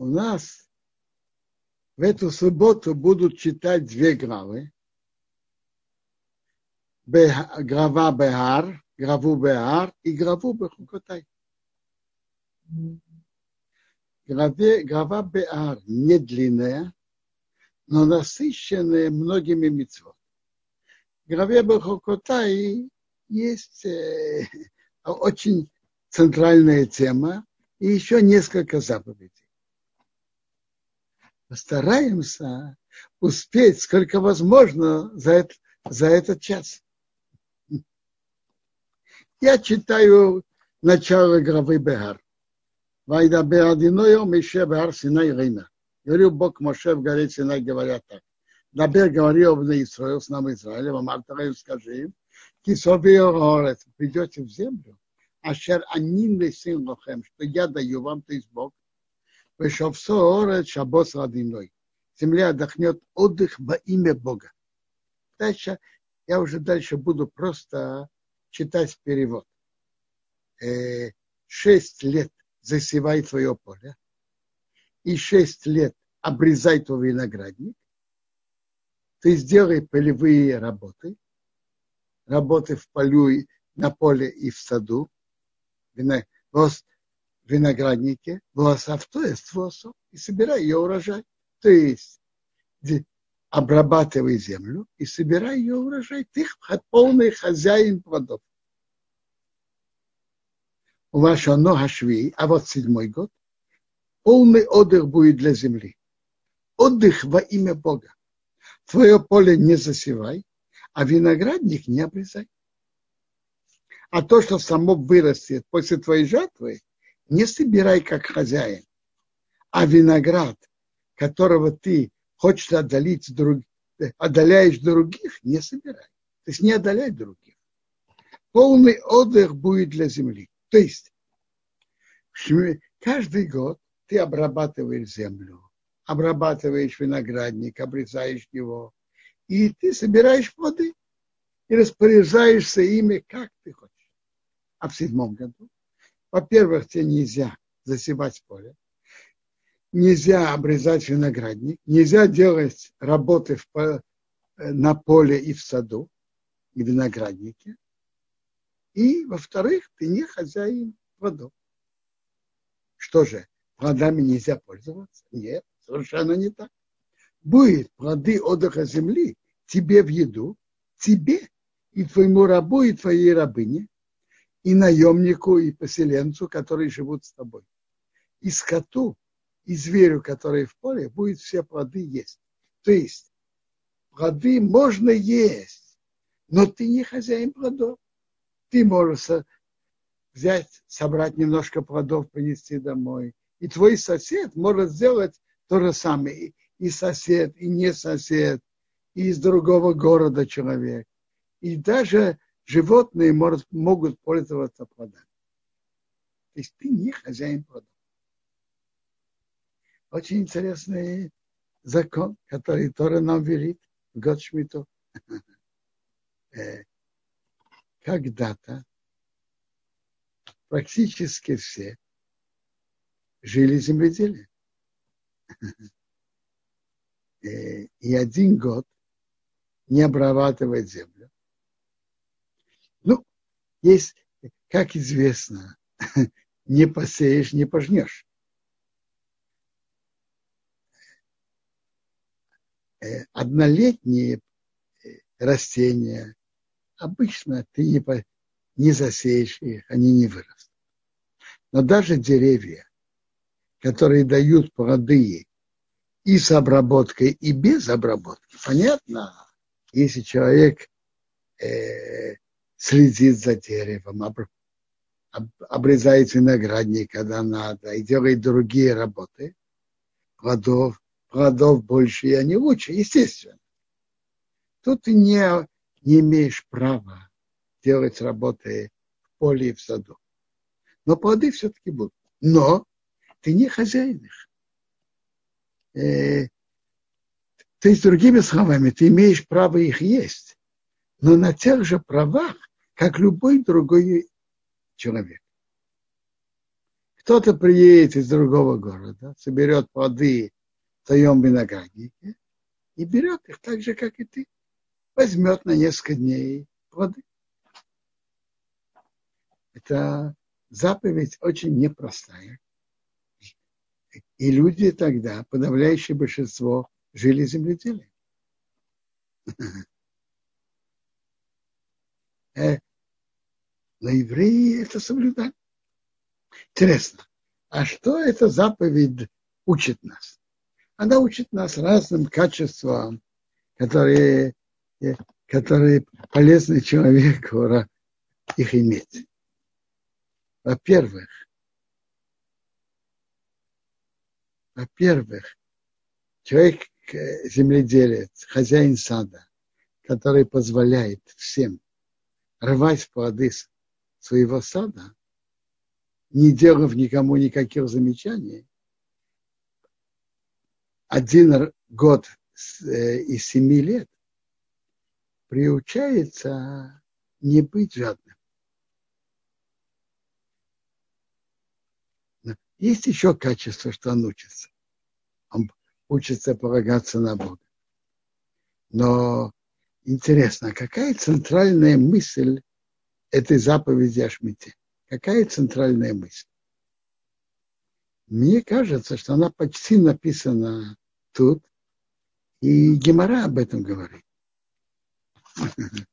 у нас в эту субботу будут читать две главы. Глава Бехар, главу Бехар и главу Бехукотай. Главе, глава Беар не длинная, но насыщенная многими митцвот. В главе Бехукотай есть э, очень центральная тема и еще несколько заповедей. Постараемся успеть, сколько возможно, за, это, за этот час. Я читаю начало главы Бехар. Вайда Беадиноyo Мише Бехар Синай Рейна. Говорил Бог Моше в горе Синай, говоря так. Дабер говорил в Израиль, с нами Израилем, а Мартараем скажи кисовио горец, придете в землю, ашер анин лесин лохем, что я даю вам, то есть Бог, шабос радиной. Земля отдохнет отдых во имя Бога. Дальше я уже дальше буду просто читать перевод. Э, шесть лет засевай твое поле, и шесть лет обрезай твой виноградник, ты сделай полевые работы, работы в полю, на поле и в саду, винограднике, волосов, то есть волосов, и собирай ее урожай. То есть обрабатывай землю и собирай ее урожай. Ты полный хозяин плодов. У вашего нога шви, а вот седьмой год, полный отдых будет для земли. Отдых во имя Бога. Твое поле не засевай, а виноградник не обрезай. А то, что само вырастет после твоей жатвы, не собирай как хозяин. А виноград, которого ты хочешь отдалить друг, отдаляешь других, не собирай. То есть не отдаляй других. Полный отдых будет для земли. То есть каждый год ты обрабатываешь землю, обрабатываешь виноградник, обрезаешь его, и ты собираешь плоды и распоряжаешься ими, как ты хочешь. А в седьмом году, во-первых, тебе нельзя засевать поле, нельзя обрезать виноградник, нельзя делать работы в, на поле и в саду, и винограднике. И, во-вторых, ты не хозяин плодов. Что же, плодами нельзя пользоваться? Нет, совершенно не так. Будет плоды отдыха земли тебе в еду, тебе и твоему рабу, и твоей рабыне, и наемнику, и поселенцу, которые живут с тобой. И скоту, и зверю, который в поле, будет все плоды есть. То есть плоды можно есть, но ты не хозяин плодов. Ты можешь взять, собрать немножко плодов, принести домой. И твой сосед может сделать то же самое. И сосед, и не сосед, и из другого города человек. И даже животные может, могут пользоваться плодами. То есть ты не хозяин плодов. Очень интересный закон, который Тора нам верит в год Шмиту. Э, когда-то практически все жили земледелием. Э, и один год не обрабатывать землю. Есть, как известно, не посеешь, не пожнешь. Э, однолетние растения обычно ты не, по, не засеешь их, они не вырастут. Но даже деревья, которые дают плоды и с обработкой, и без обработки, понятно, если человек э, следит за деревом, об, об, обрезает виноградник, когда надо, и делает другие работы, плодов, плодов больше, и они лучше, естественно. Тут ты не не имеешь права делать работы в поле и в саду. Но плоды все-таки будут. Но ты не хозяин их. Э, то есть, другими словами, ты имеешь право их есть, но на тех же правах, как любой другой человек. Кто-то приедет из другого города, соберет плоды в твоем винограднике и берет их так же, как и ты. Возьмет на несколько дней плоды. Это заповедь очень непростая. И люди тогда, подавляющее большинство, жили земледелием. Но евреи это соблюдали. Интересно, а что эта заповедь учит нас? Она учит нас разным качествам, которые, э, которые полезны человеку их иметь. Во-первых, во-первых, человек, э, земледелец, хозяин сада, который позволяет всем рвать плоды своего сада, не делав никому никаких замечаний, один год э, из семи лет приучается не быть жадным. Есть еще качество, что он учится. Он учится полагаться на Бога. Но интересно, какая центральная мысль этой заповеди о Шмите? Какая центральная мысль? Мне кажется, что она почти написана тут, и Гемора об этом говорит.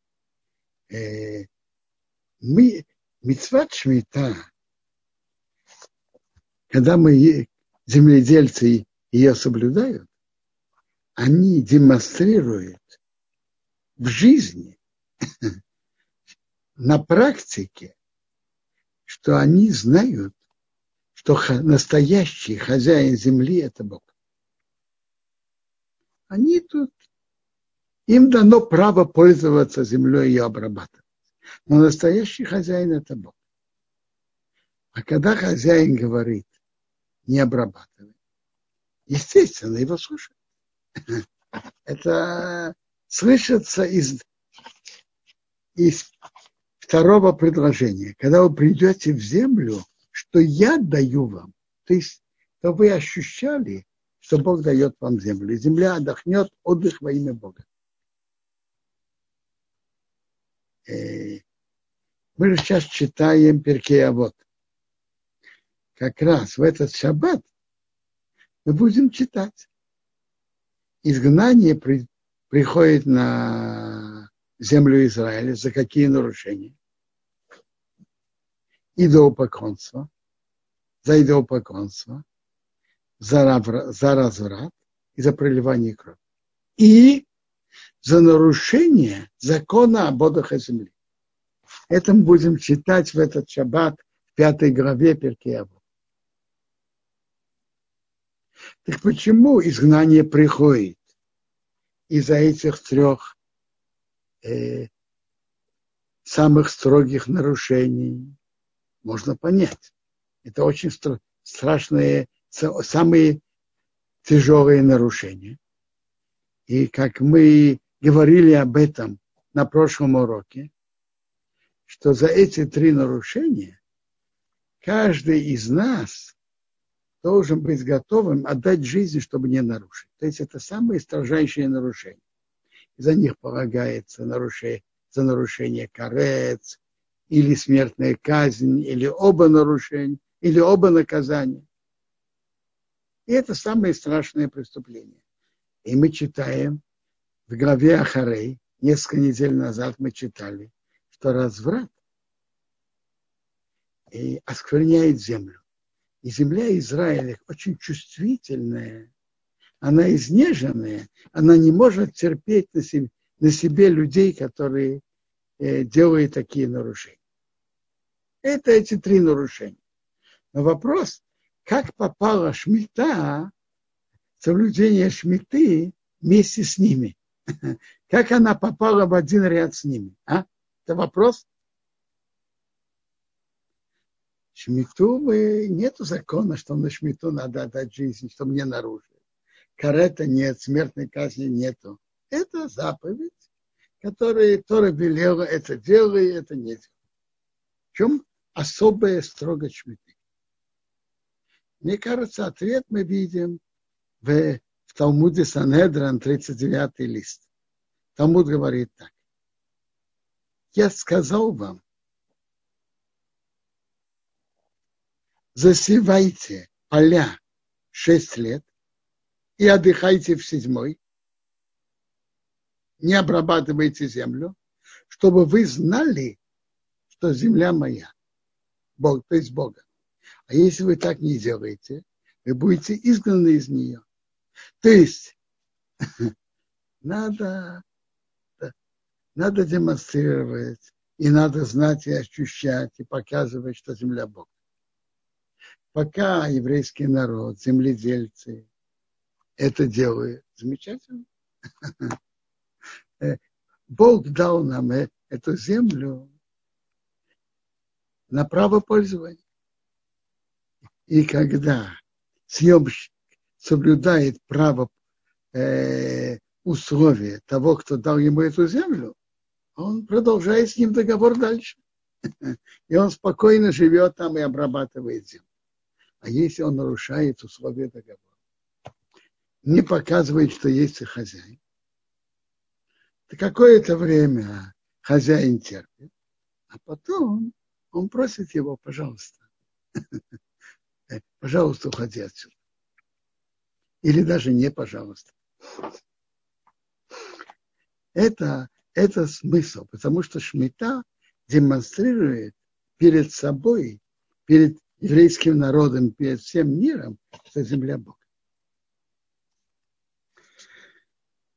Э, мы, митцват Шмита, когда мы, земледельцы, ее соблюдают, они демонстрируют в жизни, на практике, что они знают, что настоящий хозяин земли – это Бог. Они тут, им дано право пользоваться землей и ее обрабатывать. Но настоящий хозяин – это Бог. А когда хозяин говорит, не обрабатывай, естественно, его слушают. Это слышится из, из второго предложения. Когда вы придете в землю, что я даю вам, то есть, то вы ощущали, что Бог дает вам землю. Земля отдохнет, отдых во имя Бога. Э, мы же сейчас читаем Перкея вот. Как раз в этот шаббат мы будем читать. Изгнание при, приходит на землю Израиля. За какие нарушения? Идолопоклонство. За идолопоклонство за, за разврат и за проливание крови. И за нарушение закона об отдыхе земли. Это мы будем читать в этот шаббат в пятой главе Перкеаву. Так почему изгнание приходит из-за этих трех э, самых строгих нарушений? Можно понять. Это очень страшные самые тяжелые нарушения. И как мы говорили об этом на прошлом уроке, что за эти три нарушения каждый из нас должен быть готовым отдать жизнь, чтобы не нарушить. То есть это самые строжайшие нарушения. За них полагается нарушение, за нарушение карец, или смертная казнь, или оба нарушения, или оба наказания. И это самое страшное преступление. И мы читаем в главе Ахарей, несколько недель назад мы читали, что разврат и оскверняет землю. И земля Израиля очень чувствительная, она изнеженная, она не может терпеть на себе, на себе людей, которые э, делают такие нарушения. Это эти три нарушения. Но вопрос, как попала шмита, соблюдение шмиты вместе с ними. Как она попала в один ряд с ними? А? Это вопрос? Шмиту мы, нету закона, что на шмиту надо отдать жизнь, что мне нарушили. Карета нет, смертной казни нету. Это заповедь, которую Тора велела это делай, это не делай. В чем особая строгость шмиты? Мне кажется, ответ мы видим в, в Талмуде Санедран, 39 лист. Талмуд говорит так. Я сказал вам, засевайте поля шесть лет и отдыхайте в седьмой, не обрабатывайте землю, чтобы вы знали, что земля моя, Бог, то есть Бога. А если вы так не делаете, вы будете изгнаны из нее. То есть надо, надо демонстрировать, и надо знать и ощущать, и показывать, что земля Бога. Пока еврейский народ, земледельцы это делают, замечательно. Э, Бог дал нам э, эту землю на право пользования. И когда съемщик соблюдает право э, условия того, кто дал ему эту землю, он продолжает с ним договор дальше. И он спокойно живет там и обрабатывает землю. А если он нарушает условия договора, не показывает, что есть и хозяин, то какое-то время хозяин терпит, а потом он просит его, пожалуйста, пожалуйста, уходи отсюда. Или даже не пожалуйста. Это, это смысл, потому что Шмита демонстрирует перед собой, перед еврейским народом, перед всем миром, что земля Бога.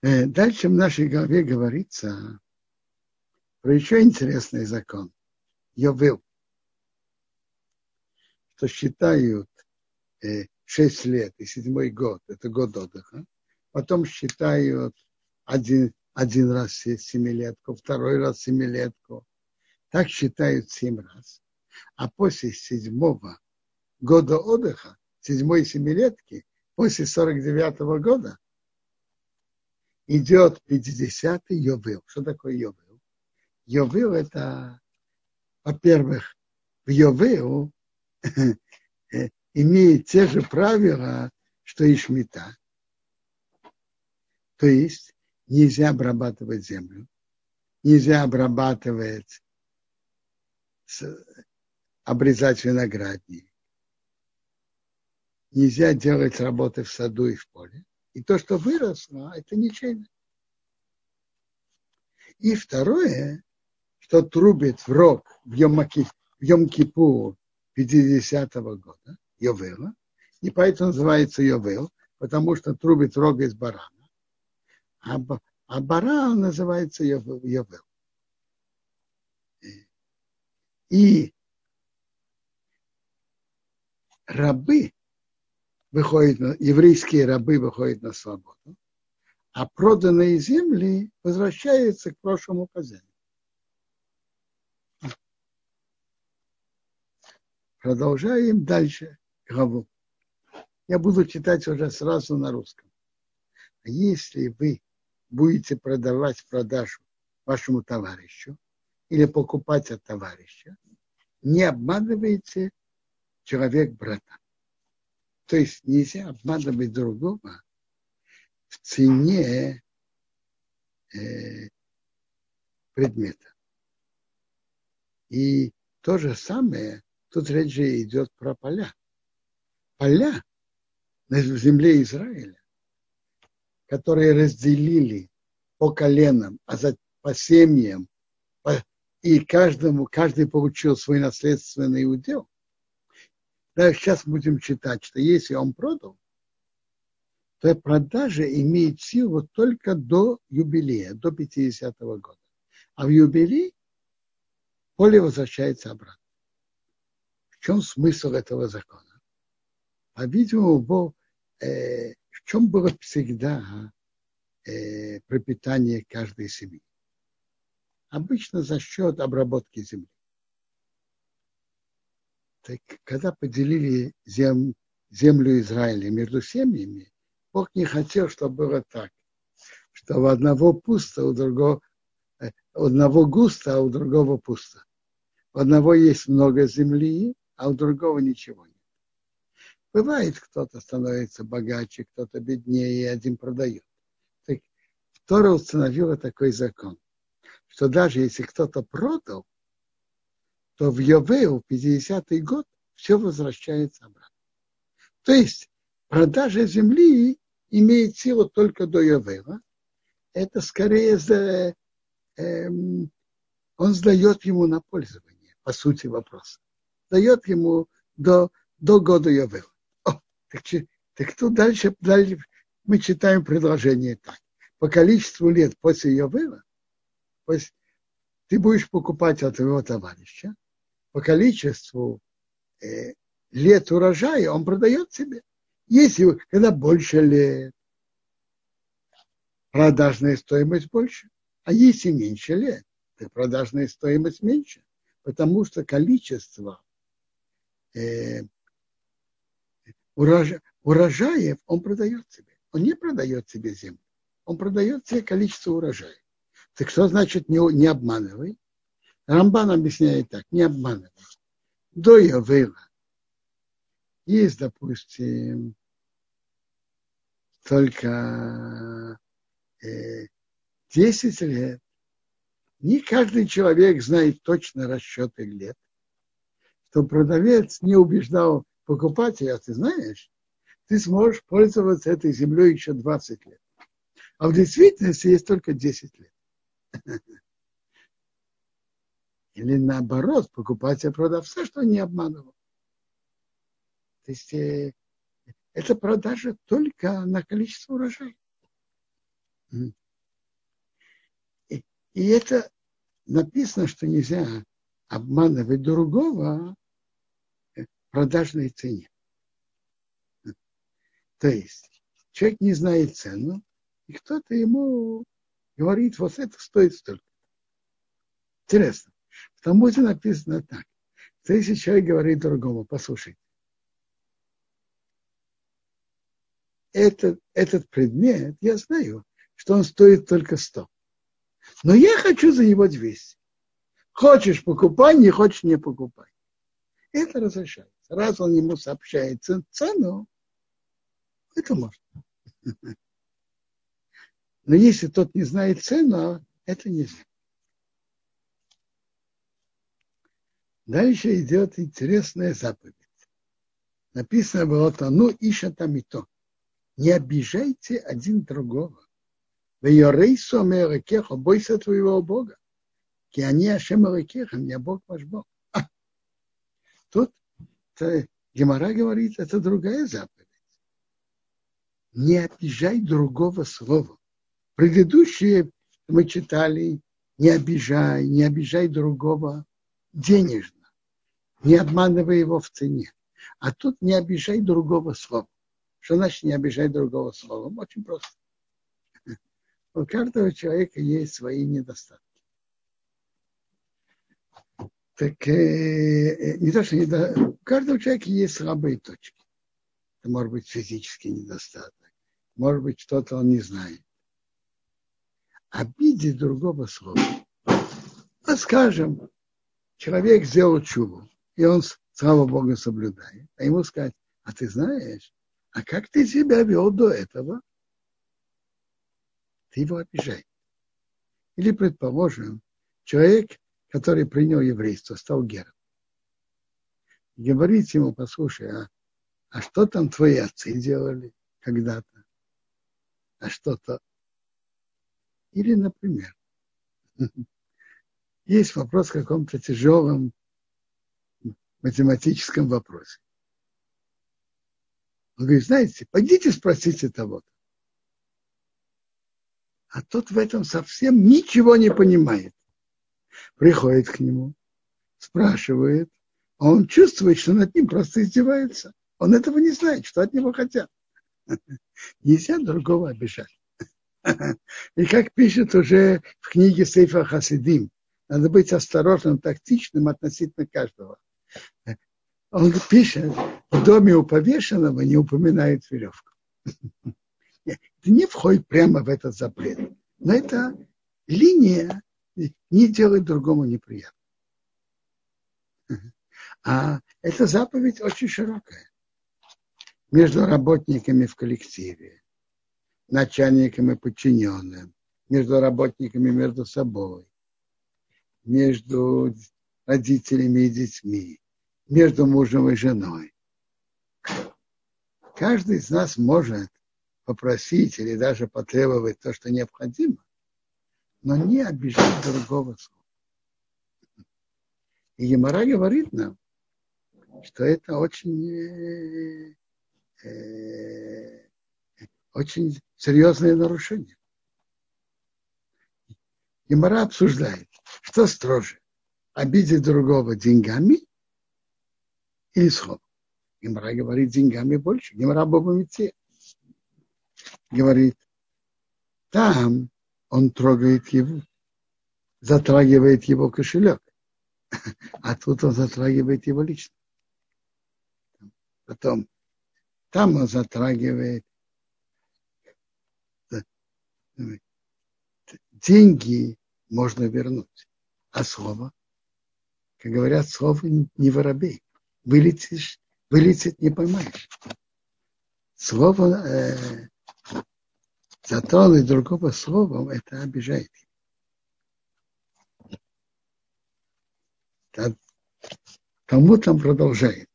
Э, дальше в нашей голове говорится про еще интересный закон. Йовил что считают э, 6 лет и седьмой год, это год отдыха, потом считают один, один раз семилетку, второй раз семилетку, так считают семь раз. А после седьмого года отдыха, седьмой семилетки, после 49-го года, идет 50-й Йовил. Что такое Йовил? Йовил это, во-первых, в Йовил имеет те же правила, что и шмита. То есть нельзя обрабатывать землю, нельзя обрабатывать, обрезать виноградник, нельзя делать работы в саду и в поле. И то, что выросло, это ничейно. И второе, что трубит в рог в Йом-Кипур 50-го года, Йовела, и поэтому называется Йовел, потому что трубит рога из барана. А, а баран называется Йовел. И рабы выходят, еврейские рабы выходят на свободу, а проданные земли возвращаются к прошлому хозяину. Продолжаем дальше главу. Я буду читать уже сразу на русском. А если вы будете продавать продажу вашему товарищу или покупать от товарища, не обманывайте человек брата. То есть нельзя обманывать другого в цене э, предмета. И то же самое Тут речь же идет про поля. Поля в земле Израиля, которые разделили по коленам, а за, по семьям, по, и каждому, каждый получил свой наследственный удел. Да, сейчас будем читать, что если он продал, то продажа имеет силу только до юбилея, до 50-го года. А в юбилей поле возвращается обратно. В чем смысл этого закона? По-видимому, э, в чем было всегда э, пропитание каждой семьи? Обычно за счет обработки земли. Так, когда поделили зем, землю Израиля между семьями, Бог не хотел, чтобы было так, что у одного пусто, у другого, э, у одного густо, а у другого пусто. У одного есть много земли, а у другого ничего нет. Бывает, кто-то становится богаче, кто-то беднее, и один продает. Так, Тора установила такой закон, что даже если кто-то продал, то в Йовеу, 50-й год, все возвращается обратно. То есть продажа земли имеет силу только до Йовева. Это скорее за, эм, он сдает ему на пользование, по сути вопроса. Дает ему до, до года Йовева. Так, так тут дальше, дальше мы читаем предложение так. По количеству лет после Йовела, ты будешь покупать от твоего товарища, по количеству э, лет урожая он продает себе. Если когда больше лет, продажная стоимость больше. А если меньше лет, то продажная стоимость меньше. Потому что количество э, урожа, урожаев он продает себе. Он не продает себе землю. Он продает себе количество урожая. Так что значит не, не обманывай? Рамбан объясняет так, не обманывай. До Явела есть, допустим, только э, 10 лет. Не каждый человек знает точно расчеты лет. Что продавец не убеждал покупателя, ты знаешь, ты сможешь пользоваться этой землей еще 20 лет. А в действительности есть только 10 лет. Или наоборот, покупатель продавца, что не обманывал. То есть э, это продажа только на количество урожая. И, и это написано, что нельзя обманывать другого продажной цене. То есть человек не знает цену, и кто-то ему говорит, вот это стоит столько. Интересно. В Талмуде написано так. Что если человек говорит другому, послушай, этот, этот предмет, я знаю, что он стоит только 100. Но я хочу за него 200. Хочешь покупай, не хочешь не покупай. Это разрешается. Раз он ему сообщает цену, это можно. Но если тот не знает цену, это нельзя. Дальше идет интересная заповедь. Написано было то, ну, иша там и то. Не обижайте один другого. В Йорейсу Америкеха, бойся твоего Бога. Ки они Ашем Америкеха, я Бог ваш Бог. А, тут Гемора говорит, это другая заповедь. Не обижай другого слова. Предыдущие мы читали, не обижай, не обижай другого денежно, не обманывай его в цене. А тут не обижай другого слова. Что значит не обижай другого слова? Очень просто. У каждого человека есть свои недостатки так э, не то, что не до... у каждого человека есть слабые точки. Это может быть физический недостаток, может быть что-то он не знает. Обидеть другого слова. Ну, скажем, человек сделал чубу, и он, слава Богу, соблюдает. А ему сказать, а ты знаешь, а как ты себя вел до этого? Ты его обижаешь. Или, предположим, человек который принял еврейство, стал гером. говорит ему, послушай, а, а что там твои отцы делали когда-то? А что-то? Или, например, есть вопрос в каком-то тяжелом математическом вопросе. Он говорит, знаете, пойдите спросите того-то. А тот в этом совсем ничего не понимает приходит к нему, спрашивает, а он чувствует, что над ним просто издевается. Он этого не знает, что от него хотят. Нельзя другого обижать. И как пишет уже в книге Сейфа Хасидим, надо быть осторожным, тактичным относительно каждого. Он пишет, в доме у повешенного не упоминает веревку. Это не входит прямо в этот запрет. Но это линия, не делать другому неприятно. А эта заповедь очень широкая. между работниками в коллективе, начальником и подчиненным, между работниками между собой, между родителями и детьми, между мужем и женой. Каждый из нас может попросить или даже потребовать то, что необходимо, но не обижать другого слова. И Емара говорит нам, что это очень, э, э, очень серьезное нарушение. Емара обсуждает, что строже, обидеть другого деньгами или словом. Гемора говорит деньгами больше. Гемора Бобамите говорит, там он трогает его, затрагивает его кошелек, а тут он затрагивает его лично. Потом там он затрагивает деньги можно вернуть, а слово, как говорят, слово не воробей. Вылетишь вылетит, не поймаешь. Слово, э, затронуть другого словом, это обижает. Тому там продолжает.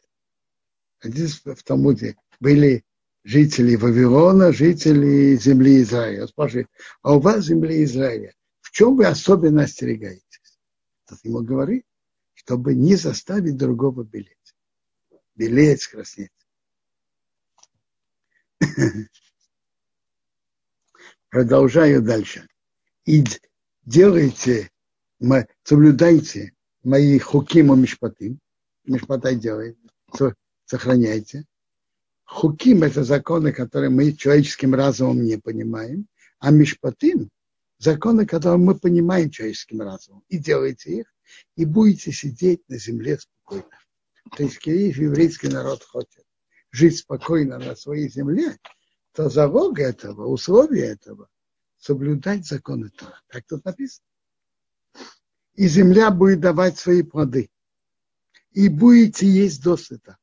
Здесь в Талмуде были жители Вавилона, жители земли Израиля. спрашивает, а у вас земли Израиля, в чем вы особенно остерегаетесь? Тот ему говорит, чтобы не заставить другого белеть белеть, краснеть. Продолжаю дальше. И делайте, соблюдайте мои хуким и мишпатим. Мишпатай делает, сохраняйте. Хуким – это законы, которые мы человеческим разумом не понимаем, а мишпатим – законы, которые мы понимаем человеческим разумом. И делайте их, и будете сидеть на земле спокойно. То есть, еврейский народ хочет жить спокойно на своей земле, то залог этого, условие этого, соблюдать законы Тора. Так тут написано. И земля будет давать свои плоды. И будете есть досыта.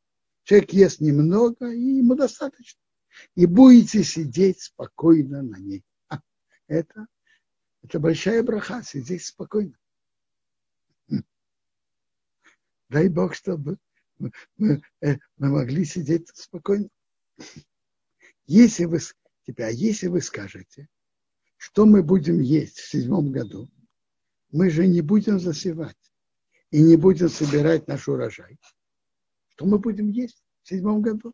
Человек ест немного, и ему достаточно. И будете сидеть спокойно на ней. А, это, это большая браха, сидеть спокойно. Дай Бог, чтобы мы, э, мы могли сидеть спокойно. Если вы, теперь, а если вы скажете, что мы будем есть в седьмом году, мы же не будем засевать и не будем собирать наш урожай. Что мы будем есть в седьмом году?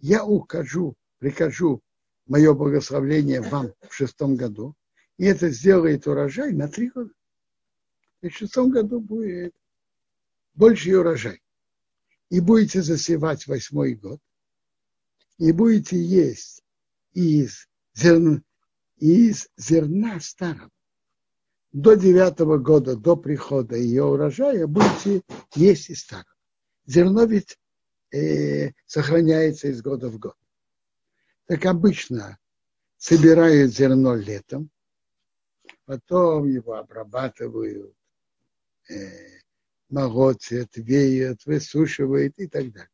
Я ухожу, прикажу мое благословление вам в шестом году, и это сделает урожай на три года. И в шестом году будет больший урожай и будете засевать восьмой год, и будете есть из зерна, из зерна старого. До девятого года, до прихода ее урожая, будете есть из старого. Зерно ведь э, сохраняется из года в год. Так обычно собирают зерно летом, потом его обрабатывают, э, молотят, веют, высушивают и так далее.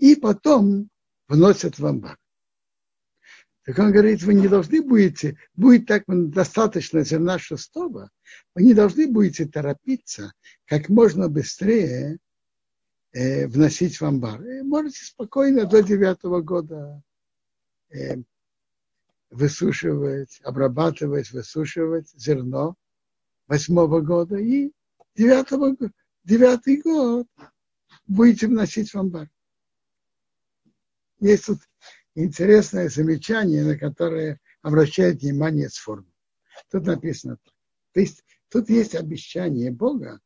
И потом вносят в амбар. Так он говорит, вы не должны будете, будет так достаточно зерна шестого, вы не должны будете торопиться как можно быстрее э, вносить в амбар. И можете спокойно до девятого года э, высушивать, обрабатывать, высушивать зерно восьмого года и девятого, девятый год будете вносить в амбар. Есть тут интересное замечание, на которое обращает внимание с формы. Тут написано так. То есть тут есть обещание Бога,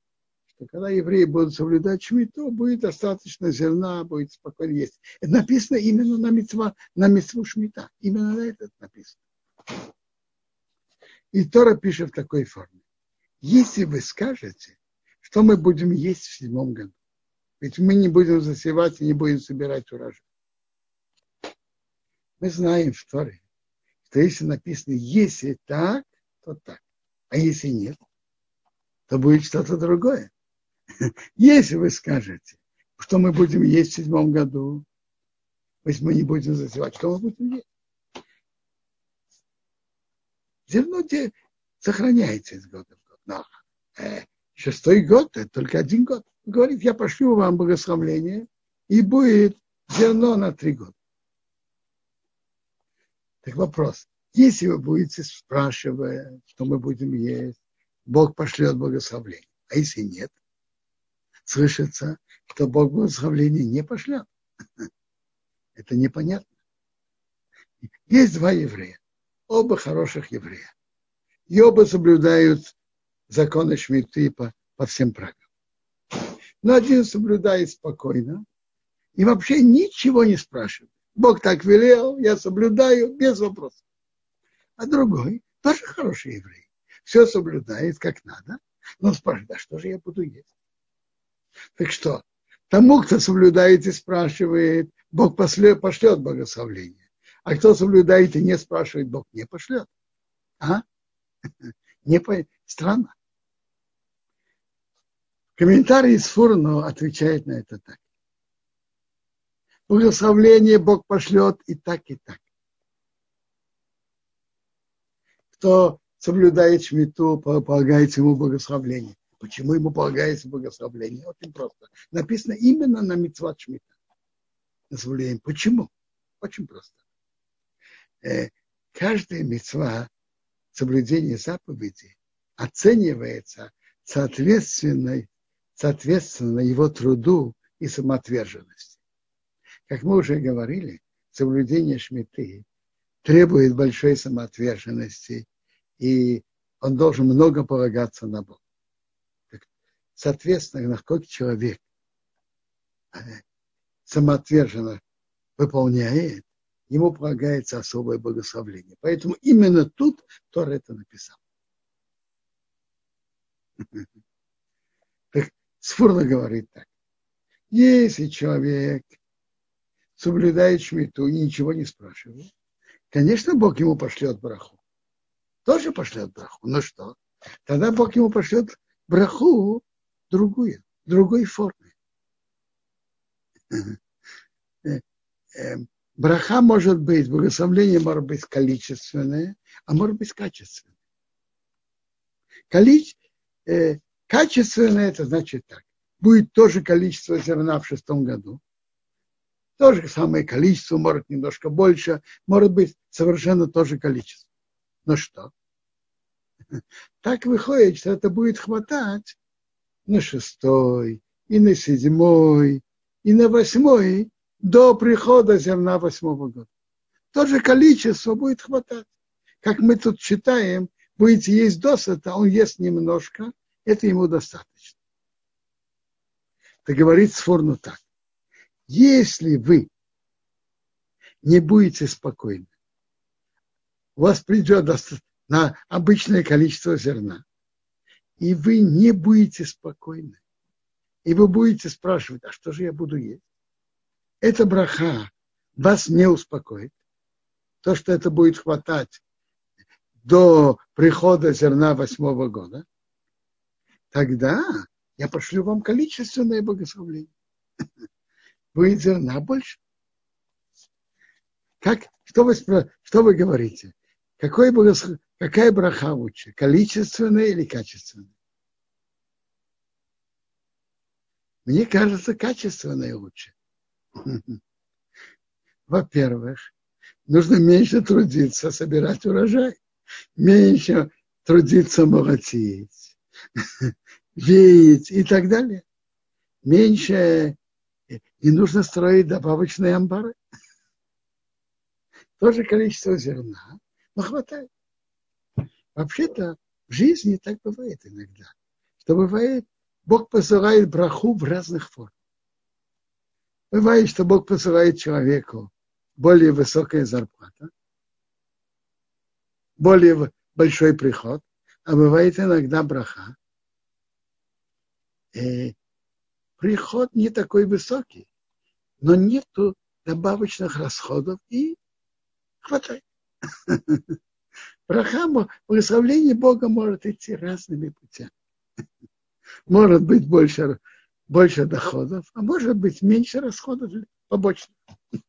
что когда евреи будут соблюдать шмиту, будет достаточно зерна, будет спокойно есть. Это написано именно на митцва, на митцву шмита. Именно на это написано. И Тора пишет в такой форме. Если вы скажете, что мы будем есть в седьмом году, ведь мы не будем засевать и не будем собирать урожай. Мы знаем в Торе, что если написано «если так», то так. А если нет, то будет что-то другое. Если вы скажете, что мы будем есть в седьмом году, если мы не будем засевать, что мы будем есть? Зерно сохраняется из года в год. Но э, шестой год – это только один год. Говорит, я пошлю вам благословление, и будет зерно на три года. Так вопрос. Если вы будете спрашивать, что мы будем есть, Бог пошлет благословление. А если нет, слышится, что Бог благословление не пошлет. Это непонятно. Есть два еврея, оба хороших еврея. И оба соблюдают законы Шмиты по, по всем правилам. Но один соблюдает спокойно и вообще ничего не спрашивает. Бог так велел, я соблюдаю без вопросов. А другой тоже хороший еврей. Все соблюдает как надо, но спрашивает, а что же я буду есть? Так что, тому, кто соблюдает и спрашивает, Бог пошлет, благословление. А кто соблюдает и не спрашивает, Бог не пошлет. А? Не по... Странно. Комментарий из Фурно отвечает на это так. Благословление Бог пошлет и так, и так. Кто соблюдает шмиту, полагается ему благословление. Почему ему полагается благословление? Очень просто. Написано именно на митцват шмита. Назволение. Почему? Очень просто. Э, каждая митцва, соблюдение заповеди, оценивается соответственно, соответственно его труду и самоотверженности. Как мы уже говорили, соблюдение шмиты требует большой самоотверженности, и он должен много полагаться на Бога соответственно, насколько человек э, самоотверженно выполняет, ему полагается особое благословление. Поэтому именно тут Тор это написал. Так Сфурна говорит так. Если человек соблюдает шмиту и ничего не спрашивает, конечно, Бог ему пошлет браху. Тоже пошлет браху. Ну что? Тогда Бог ему пошлет браху другую, другой форме. Э, э, браха может быть, благословление может быть количественное, а может быть качественное. Количе, э, качественное это значит так. Будет тоже количество зерна в шестом году. То же самое количество, может немножко больше, может быть совершенно то же количество. Но что? Так выходит, что это будет хватать на шестой, и на седьмой, и на восьмой до прихода зерна восьмого года. То же количество будет хватать. Как мы тут читаем, будете есть досыта, он ест немножко, это ему достаточно. Это говорит Сфорну так. Если вы не будете спокойны, у вас придет на обычное количество зерна, и вы не будете спокойны. И вы будете спрашивать, а что же я буду есть? Эта браха вас не успокоит. То, что это будет хватать до прихода зерна восьмого года, тогда я пошлю вам количественное благословление. Будет зерна больше. Как, что, вы, что вы говорите? Какое благословение? Какая браха лучше, количественная или качественная? Мне кажется, качественная лучше. Во-первых, нужно меньше трудиться, собирать урожай, меньше трудиться молотить, веять и так далее. Меньше не нужно строить добавочные амбары. Тоже количество зерна, но хватает. Вообще-то в жизни так бывает иногда. Что бывает, Бог посылает браху в разных формах. Бывает, что Бог посылает человеку более высокая зарплата, более большой приход, а бывает иногда браха. И приход не такой высокий, но нету добавочных расходов и хватает. Браха, благословление Бога может идти разными путями. Может быть больше больше доходов, а может быть меньше расходов побочных.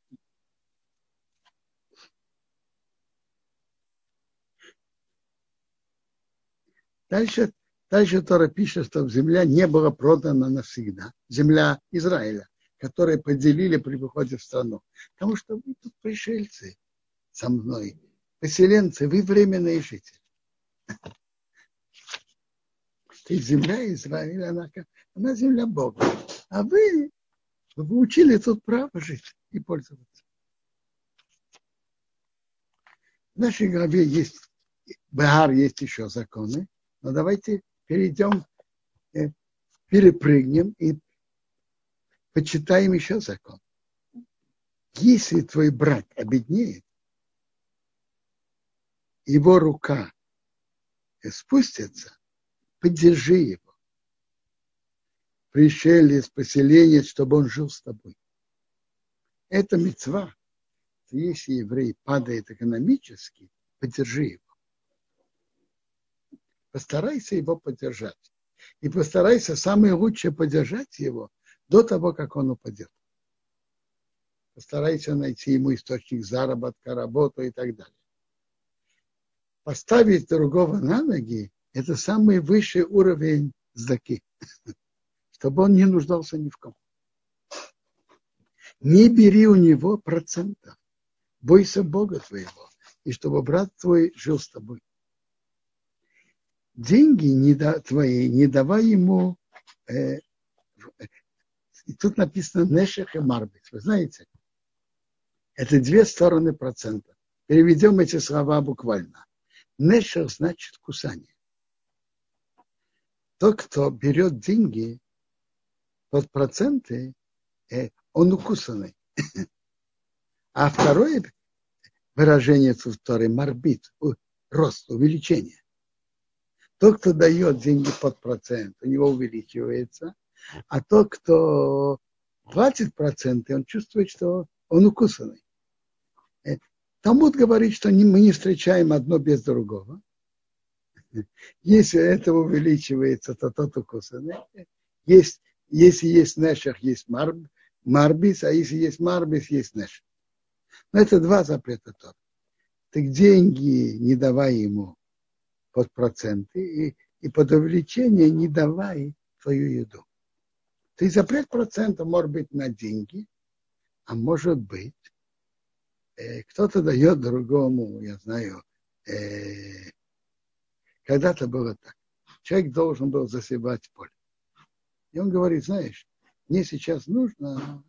Дальше, дальше Тора пишет, что земля не была продана навсегда. Земля Израиля, которую поделили при выходе в страну. Потому что вы тут пришельцы со мной, поселенцы, вы временные жители. И земля Израиля, она, она земля Бога. А вы, вы учили тут право жить и пользоваться. В нашей главе есть, Баар есть еще законы, но давайте перейдем, э, перепрыгнем и почитаем еще закон. Если твой брат обеднеет, его рука спустится, поддержи его. Пришелец, поселенец, чтобы он жил с тобой. Это мецва. Если еврей падает экономически, поддержи его постарайся его поддержать. И постарайся самое лучшее поддержать его до того, как он упадет. Постарайся найти ему источник заработка, работу и так далее. Поставить другого на ноги – это самый высший уровень сдаки, чтобы он не нуждался ни в ком. Не бери у него процентов. Бойся Бога твоего, и чтобы брат твой жил с тобой деньги не да, твои, не давай ему. Э, и тут написано Нешех и Марбит. Вы знаете, это две стороны процента. Переведем эти слова буквально. Нешех значит кусание. Тот, кто берет деньги под проценты, э, он укусанный. А второе выражение тут марбит, рост, увеличение. Тот, кто дает деньги под процент, у него увеличивается, а тот, кто платит проценты, он чувствует, что он укусанный. Э, Талмуд говорит, что мы не встречаем одно без другого. Если это увеличивается, то тот укусанный. Есть, если есть нешах, есть марб, марбис, а если есть марбис, есть неш. Но это два запрета тот. Ты деньги не давай ему под проценты и, и под увеличение не давай твою еду. Ты запрет процента может быть на деньги, а может быть, э, кто-то дает другому, я знаю, э, когда-то было так. Человек должен был засыпать поле. И он говорит, знаешь, мне сейчас нужно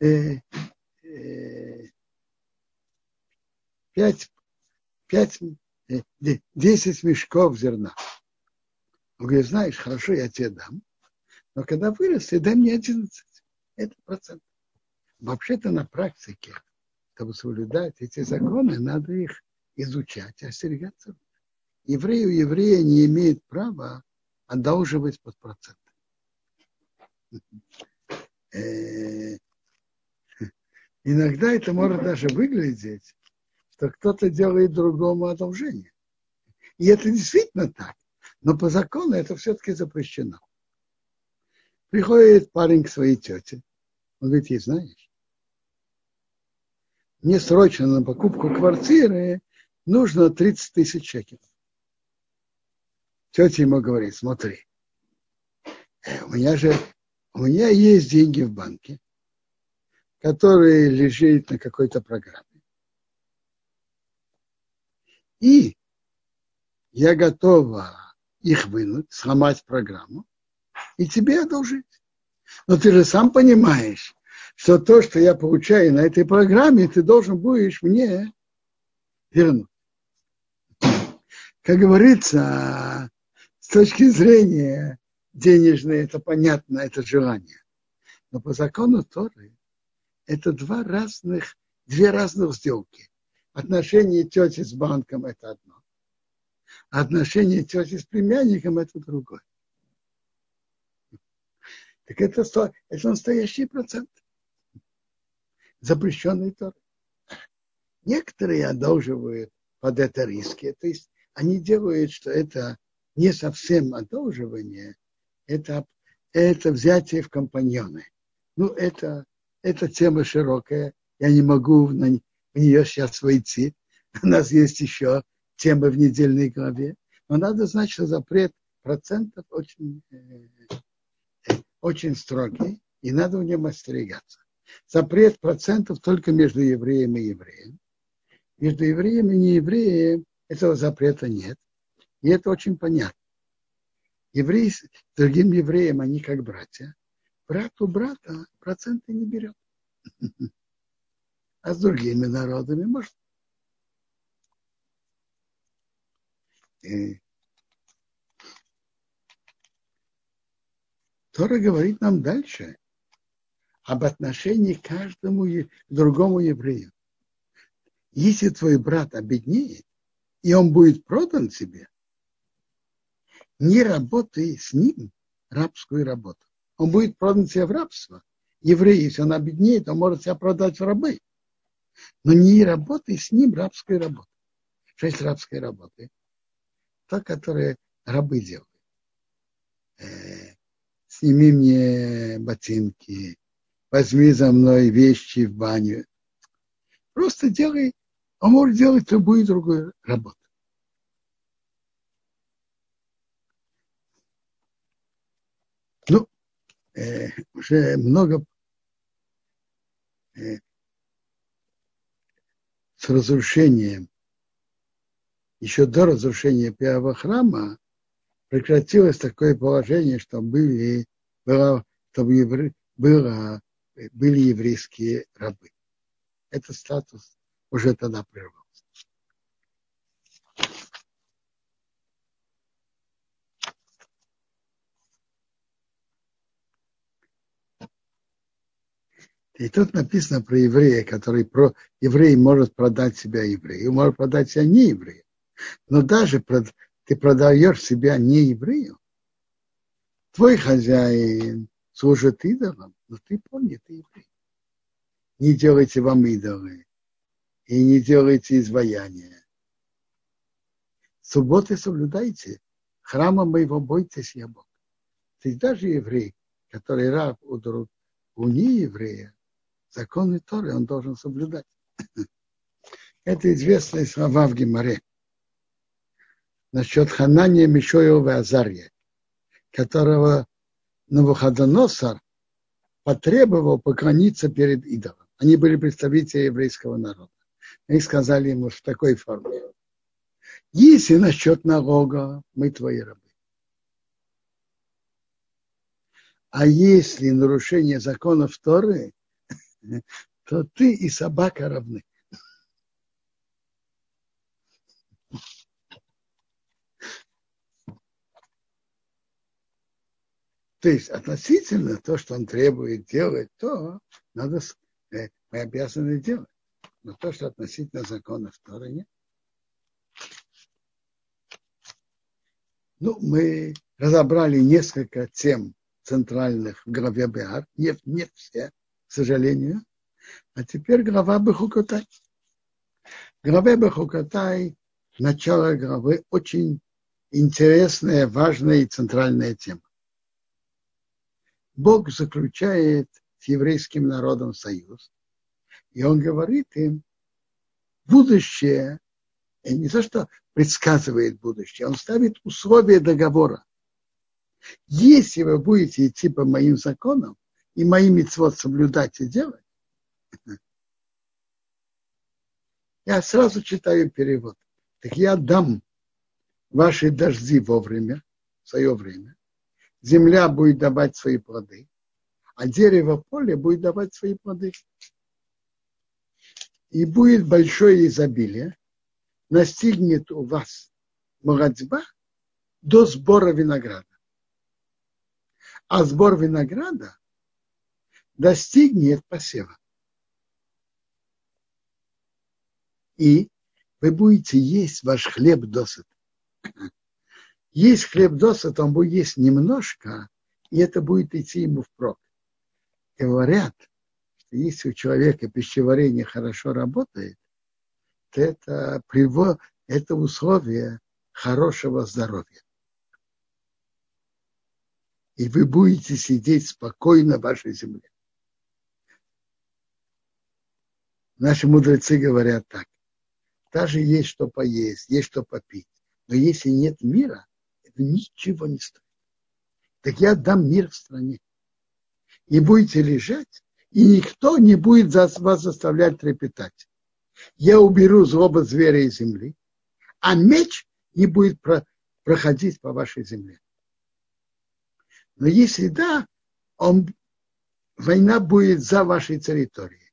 э, э, пять 5, 10 э, мешков зерна. Он говорит, знаешь, хорошо, я тебе дам, но когда вырос, дай мне 11. Это процент. Вообще-то на практике, чтобы соблюдать эти законы, надо их изучать, остерегаться. Еврей у еврея не имеет права одолживать под процент. Э, иногда это может даже выглядеть что кто-то делает другому одолжение. И это действительно так. Но по закону это все-таки запрещено. Приходит парень к своей тете. Он говорит, ей знаешь, мне срочно на покупку квартиры нужно 30 тысяч шекелей. Тетя ему говорит, смотри, э, у меня же, у меня есть деньги в банке, которые лежат на какой-то программе. И я готова их вынуть, сломать программу и тебе одолжить. Но ты же сам понимаешь, что то, что я получаю на этой программе, ты должен будешь мне вернуть. Как говорится, с точки зрения денежной, это понятно, это желание. Но по закону Торы это два разных, две разных сделки. Отношения тети с банком – это одно. Отношения тети с племянником – это другое. Так это, это настоящий процент. Запрещенный тор. Некоторые одолживают под это риски. То есть они делают, что это не совсем одолживание, это, это взятие в компаньоны. Ну, это, это тема широкая. Я не могу на, в нее сейчас войти. У нас есть еще темы в недельной главе. Но надо знать, что запрет процентов очень, э, очень строгий, и надо в нем остерегаться. Запрет процентов только между евреем и евреем. Между евреем и неевреем этого запрета нет. И это очень понятно. Евреи с другим евреем, они как братья. Брат у брата проценты не берет. А с другими народами может. И Тора говорит нам дальше об отношении к каждому к другому еврею. Если твой брат обеднеет, и он будет продан тебе, не работай с ним рабскую работу. Он будет продан тебе в рабство. Еврей, если он обеднеет, он может себя продать в рабы. Но не работай с ним рабской работой. Что есть рабской работы? То, которое рабы делают. Э, сними мне ботинки, возьми за мной вещи в баню. Просто делай, он может делать любую другую работу. Ну, э, уже много э, с разрушением, еще до разрушения первого храма, прекратилось такое положение, что были, было, чтобы евре, было, были еврейские рабы. Этот статус уже тогда прервался. И тут написано про еврея, который про еврей может продать себя еврею, может продать себя не еврею. Но даже ты продаешь себя не еврею, твой хозяин служит идолам, но ты помни, ты еврей. Не делайте вам идолы и не делайте изваяния. Субботы соблюдайте, храма моего бойтесь, я Бог. Ты даже еврей, который раб у, друг, у нееврея, законы Торы он должен соблюдать. Это известные слова в Гимаре насчет Ханания, Мишоева и Азария, которого Навуходоносор потребовал поклониться перед идолом. Они были представители еврейского народа. Они сказали ему в такой форме. Если насчет налога, мы твои рабы. А если нарушение законов Торы, то ты и собака равны. То есть относительно то, что он требует делать, то надо, э, мы обязаны делать. Но то, что относительно Торы, нет. Ну, мы разобрали несколько тем центральных в главе Беар. Нет, нет все, сожалению. А теперь глава Бехукотай. Глава Бехукотай, начало главы, очень интересная, важная и центральная тема. Бог заключает с еврейским народом союз, и он говорит им, будущее, и не то, что предсказывает будущее, он ставит условия договора. Если вы будете идти по моим законам и мои митцвот соблюдать и делать, я сразу читаю перевод. Так я дам ваши дожди вовремя, в свое время, земля будет давать свои плоды, а дерево поля будет давать свои плоды. И будет большое изобилие, настигнет у вас молодьба до сбора винограда. А сбор винограда достигнет посева. И вы будете есть ваш хлеб досыта есть хлеб досыта, он будет есть немножко, и это будет идти ему впрок. Говорят, что если у человека пищеварение хорошо работает, то это, привод, это условие хорошего здоровья. и вы будете сидеть спокойно в вашей земле. Наши мудрецы говорят так. Даже есть что поесть, есть что попить. Но если нет мира, это ничего не стоит. Так я дам мир в стране. И будете лежать, и никто не будет вас заставлять трепетать. Я уберу злобу зверя из земли, а меч не будет проходить по вашей земле. Но если да, он, война будет за вашей территорией.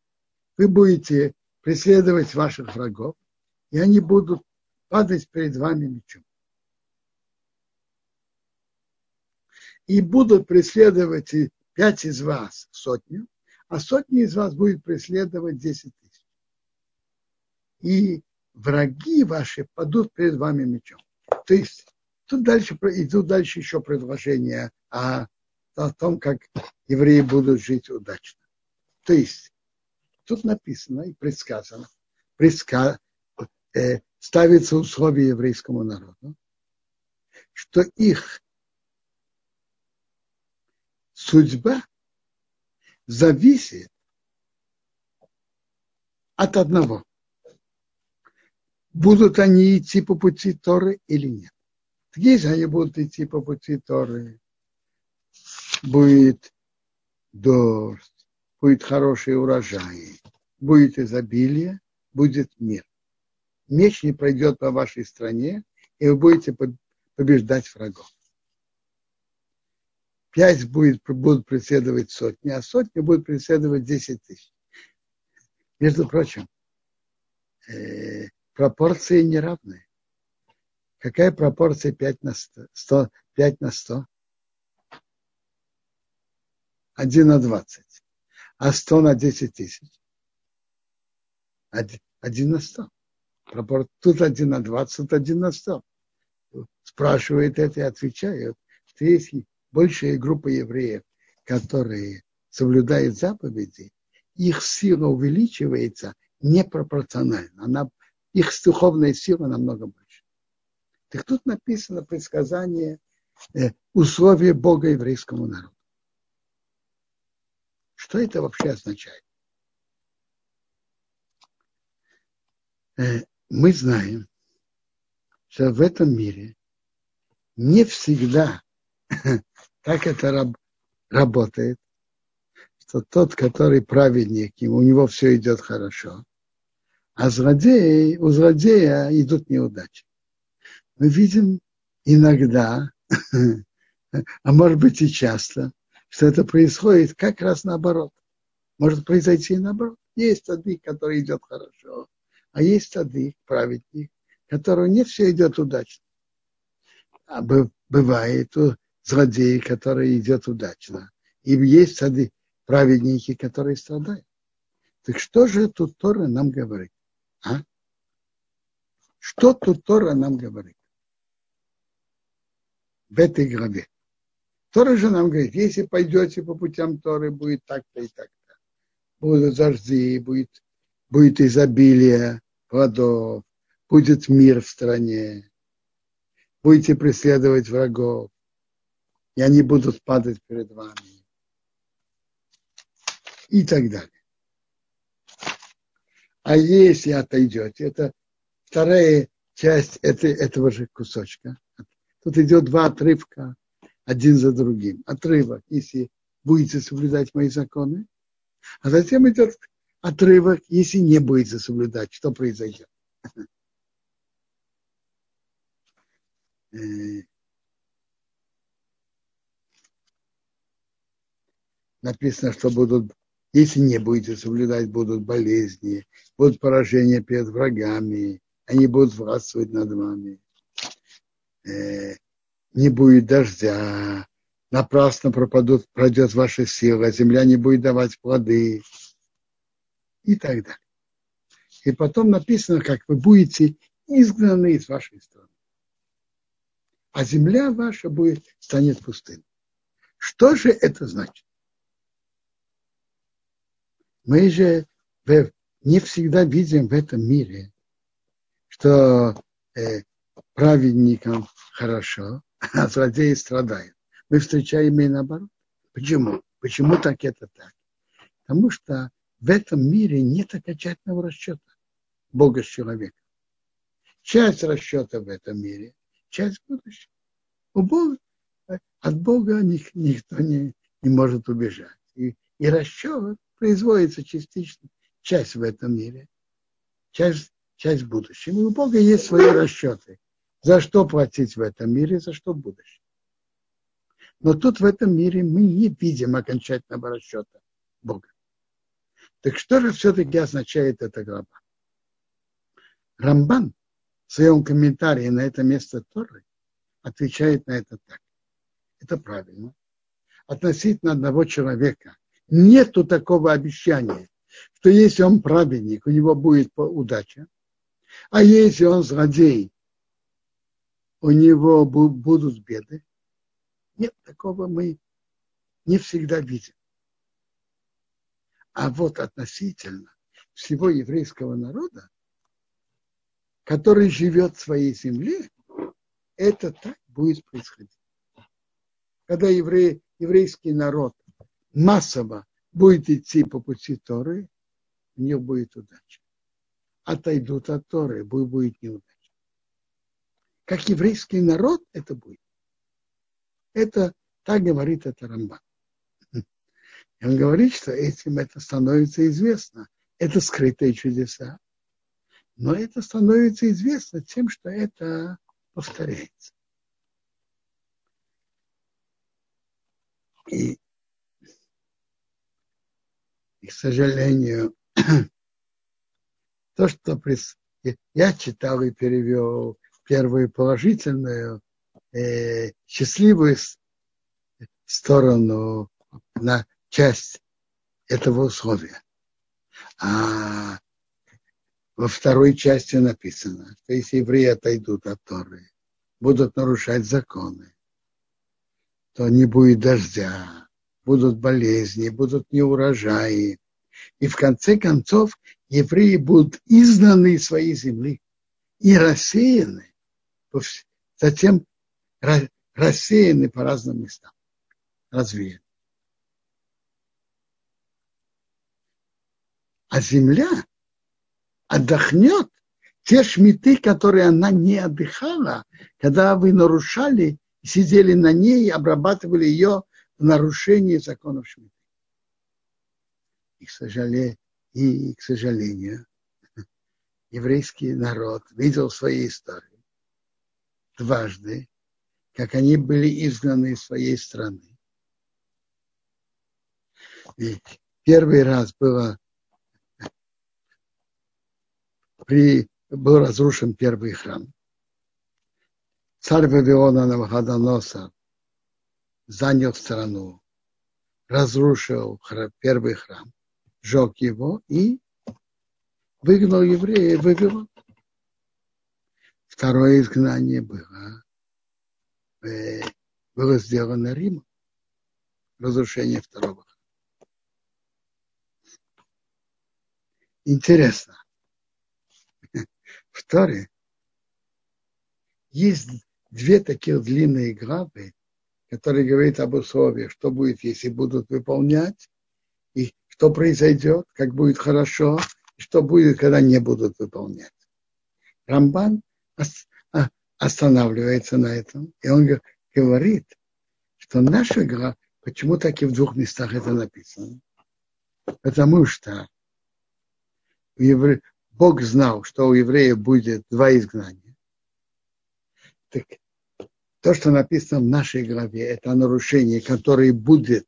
Вы будете преследовать ваших врагов, и они будут падать перед вами мечом. И будут преследовать пять из вас сотню, а сотни из вас будет преследовать десять тысяч. И враги ваши падут перед вами мечом. То есть тут дальше идут дальше еще предложения о, о том, как евреи будут жить удачно. То есть тут написано и предсказано, предска, э, ставится условие еврейскому народу, что их судьба зависит от одного. Будут они идти по пути Торы или нет. Если они будут идти по пути Торы, будет дождь, будет хороший урожай, будет изобилие, будет мир. Меч не пройдет по вашей стране, и вы будете побеждать врагов. Пять будет, будут преследовать сотни, а сотни будут преследовать десять тысяч. Между прочим, э, пропорции неравные. Какая пропорция 5 на 100? 100 5 на 100? 1 на 20. А 100 на 10 тысяч? 1 на 100. Тут 1 на 20, тут 1 на 100. Спрашивает это и отвечает, что есть большая группа евреев, которые соблюдают заповеди, их сила увеличивается непропорционально. Она, их духовная сила намного больше. Так тут написано предсказание э, условия Бога еврейскому народу. Что это вообще означает? Э, мы знаем, что в этом мире не всегда так это раб, работает, что тот, который праведник, у него все идет хорошо, а злодей, у злодея идут неудачи. Мы видим иногда, а может быть и часто, что это происходит как раз наоборот. Может произойти наоборот. Есть садик, который идет хорошо, а есть садик, праведник, которого не все идет удачно. А бывает злодей, который идет удачно. И есть сады, праведники, которые страдают. Так что же тут Тора нам говорит? А? Что тут Тора нам говорит? В этой главе. Тора же нам говорит, если пойдете по путям Торы, будет так-то и так-то. Будут дожди, будет, будет изобилие плодов, будет мир в стране, будете преследовать врагов, и они будут падать перед вами. И так далее. А если отойдете, это вторая часть это, этого же кусочка. Тут идет два отрывка, один за другим. Отрывок, если будете соблюдать мои законы, а затем идет отрывок, если не будете соблюдать, что произойдет. Э, написано, что будут, если не будете соблюдать, будут болезни, будут поражения перед врагами, они будут властвовать над вами. Не будет дождя, напрасно пропадут, пройдет ваша сила, земля не будет давать плоды и так далее. И потом написано, как вы будете изгнаны из вашей страны. А земля ваша будет, станет пустым. Что же это значит? Мы же не всегда видим в этом мире, что э, праведникам хорошо, а злодеи страдают. мы встречаем и наоборот. Почему? Почему так это так? Потому что в этом мире нет окончательного расчета Бога с человеком. Часть расчета в этом мире, часть будущего. У Бога, от Бога никто не, не может убежать. И, и расчет производится частично, часть в этом мире, часть, часть в будущем. И у Бога есть свои расчеты. За что платить в этом мире, за что в будущем. Но тут в этом мире мы не видим окончательного расчета Бога. Так что же все-таки означает эта глава? Рамбан в своем комментарии на это место Торы отвечает на это так. Это правильно. Относительно одного человека нету такого обещания, что если он праведник, у него будет удача, а если он злодей, у него будут беды. Нет, такого мы не всегда видим. А вот относительно всего еврейского народа, который живет в своей земле, это так будет происходить. Когда еврей, еврейский народ массово будет идти по пути Торы, у них будет удача. Отойдут от Торы, будет неудача. Как еврейский народ это будет. Это так говорит это Рамбан. И он говорит, что этим это становится известно. Это скрытые чудеса. Но это становится известно тем, что это повторяется. И, и к сожалению, то, что я читал и перевел первую положительную, э, счастливую сторону на часть этого условия. А во второй части написано, что если евреи отойдут от Торы, будут нарушать законы, то не будет дождя, будут болезни, будут неурожаи. И в конце концов евреи будут изгнаны из своей земли и рассеяны, затем рассеяны по разным местам, развеяны. А земля отдохнет те шмиты, которые она не отдыхала, когда вы нарушали, сидели на ней обрабатывали ее в нарушении законов шмиты. И, к сожалению, и, к сожалению, еврейский народ видел в своей истории дважды, как они были изгнаны из своей страны. И первый раз было при, был разрушен первый храм. Царь Вавилона Навуходоносор занял страну, разрушил первый храм, сжег его и выгнал евреев в Вавилон. Второе изгнание было, э, было сделано Римом. Разрушение второго. Интересно в есть две такие длинные главы, которые говорят об условиях, что будет, если будут выполнять, и что произойдет, как будет хорошо, и что будет, когда не будут выполнять. Рамбан а, останавливается на этом, и он говорит, что наша глава, почему так и в двух местах это написано? Потому что Бог знал, что у евреев будет два изгнания. Так то, что написано в нашей главе, это нарушение, которое будет,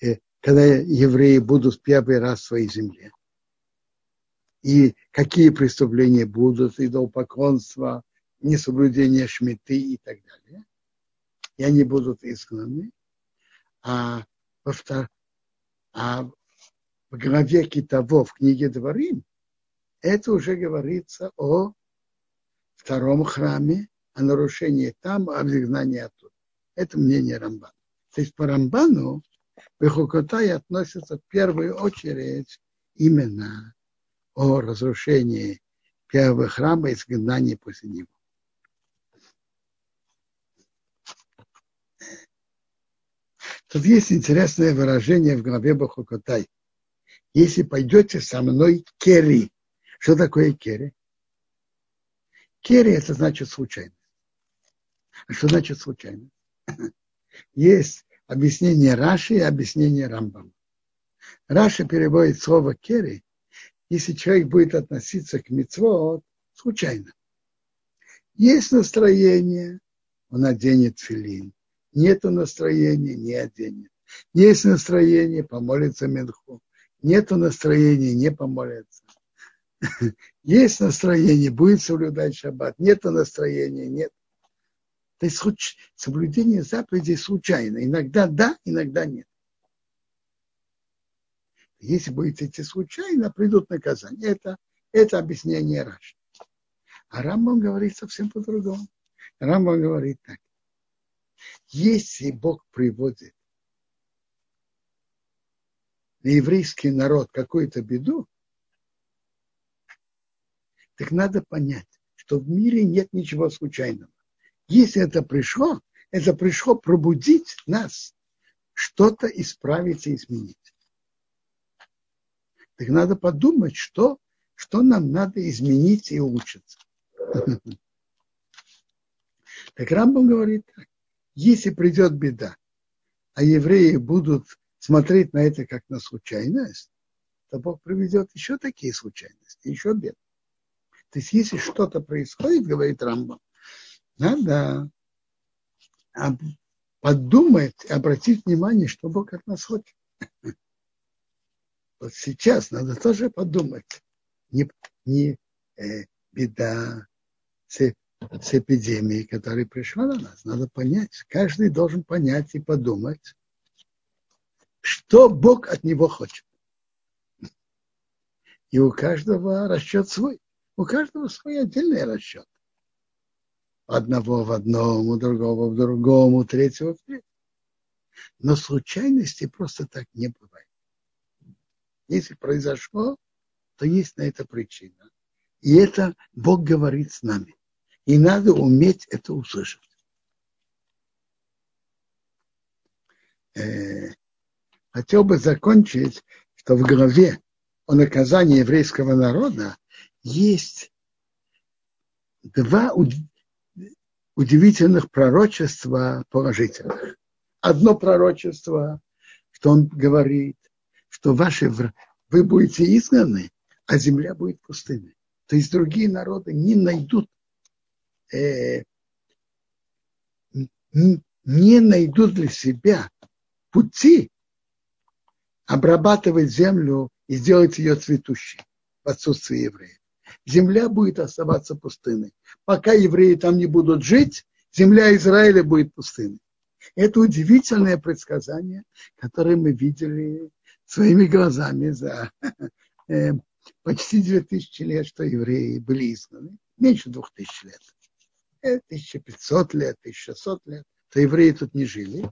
э, когда евреи будут в первый раз в своей земле. И какие преступления будут, идолопоклонство, несоблюдение шмиты и так далее. И они будут изгнаны. А, во втор... а в главе Китово в книге Дворим это уже говорится о втором храме, о нарушении там, о изгнании оттуда. Это мнение Рамбана. То есть по Рамбану Бехукотай относится в первую очередь именно о разрушении первого храма и изгнании после него. Тут есть интересное выражение в главе Бахукотай. Если пойдете со мной кери. Что такое кери? Кери это значит случайность. А что значит случайность? Есть объяснение Раши и объяснение Рамбам. Раша переводит слово кери, если человек будет относиться к митцвот случайно. Есть настроение, он оденет филин. Нету настроения, не оденет. Есть настроение, помолится Минху. Нету настроения, не помолится. Есть настроение, будет соблюдать шаббат. Нету настроения, нет. То есть соблюдение заповедей случайно. Иногда да, иногда нет. Если будете идти случайно, придут наказания. Это, это объяснение Раши. А Рамбам говорит совсем по-другому. Рамбам говорит так. Если Бог приводит на еврейский народ какую-то беду, так надо понять, что в мире нет ничего случайного. Если это пришло, это пришло пробудить нас, что-то исправить и изменить. Так надо подумать, что, что нам надо изменить и улучшиться. Так Рамбам говорит так. Если придет беда, а евреи будут смотреть на это как на случайность, то Бог приведет еще такие случайности, еще бед. То есть, если что-то происходит, говорит Рамбам, надо подумать, обратить внимание, что Бог от нас хочет. Вот сейчас надо тоже подумать. Не, не э, беда с, с эпидемией, которая пришла на нас. Надо понять. Каждый должен понять и подумать, что Бог от него хочет. И у каждого расчет свой. У каждого свой отдельный расчет. Одного в одном, у другого в другом, у третьего в третьем. Но случайности просто так не бывает. Если произошло, то есть на это причина. И это Бог говорит с нами. И надо уметь это услышать. Э, хотел бы закончить, что в главе о наказании еврейского народа есть два удивительных пророчества положительных. Одно пророчество, что он говорит, что ваши, вы будете изгнаны, а земля будет пустынной. То есть другие народы не найдут, э, не найдут для себя пути обрабатывать землю и сделать ее цветущей в отсутствии евреев. Земля будет оставаться пустынной. Пока евреи там не будут жить, земля Израиля будет пустынной. Это удивительное предсказание, которое мы видели своими глазами за э, почти 2000 лет, что евреи были изгнаны. Меньше 2000 лет. 1500 лет, 1600 лет. То евреи тут не жили.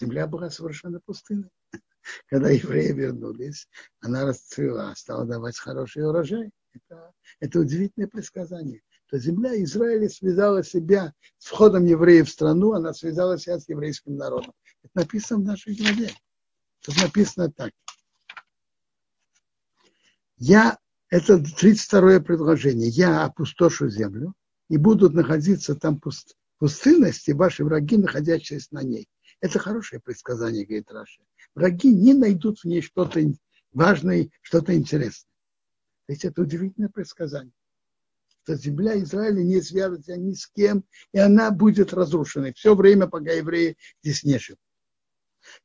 Земля была совершенно пустынной. Когда евреи вернулись, она расцвела, стала давать хороший урожай. Это, это удивительное предсказание. То земля Израиля связала себя с входом евреев в страну, она связала себя с еврейским народом. Это написано в нашей главе. Тут написано так. Я, это 32 предложение, я опустошу землю, и будут находиться там пуст, пустынности, ваши враги, находящиеся на ней. Это хорошее предсказание, говорит Раша. Враги не найдут в ней что-то важное, что-то интересное. То есть это удивительное предсказание. Что земля Израиля не свяжется ни с кем, и она будет разрушена. Все время, пока евреи здесь не живут.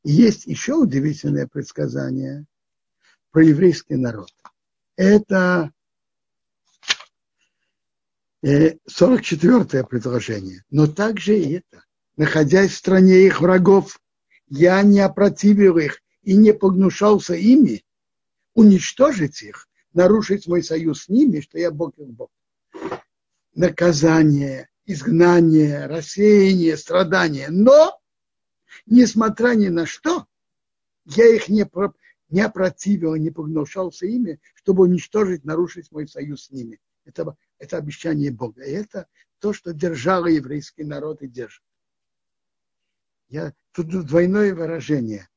И есть еще удивительное предсказание про еврейский народ. Это 44-е предложение. Но также и это. Находясь в стране их врагов, я не опротивил их и не погнушался ими, уничтожить их, нарушить мой союз с ними, что я Бог их Бог. Наказание, изгнание, рассеяние, страдание. Но несмотря ни на что, я их не, про, не опротивил, не погнушался ими, чтобы уничтожить, нарушить мой союз с ними. Это, это обещание Бога. И это то, что держало еврейский народ и держит. Я, тут двойное выражение.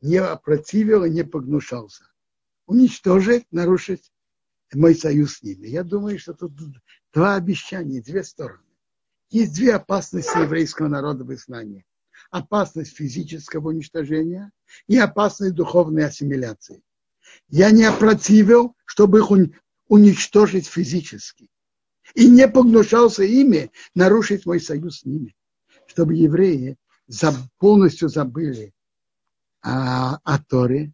Не опротивил и не погнушался. Уничтожить, нарушить мой союз с ними. Я думаю, что тут два обещания, две стороны. Есть две опасности еврейского народа в изгнании. Опасность физического уничтожения и опасность духовной ассимиляции. Я не опротивил, чтобы их уничтожить физически. И не погнушался ими нарушить мой союз с ними. Чтобы евреи полностью забыли о, о Торе,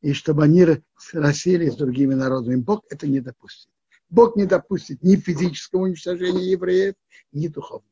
и чтобы они рассеялись с другими народами. Бог это не допустит. Бог не допустит ни физического уничтожения евреев, ни духовного.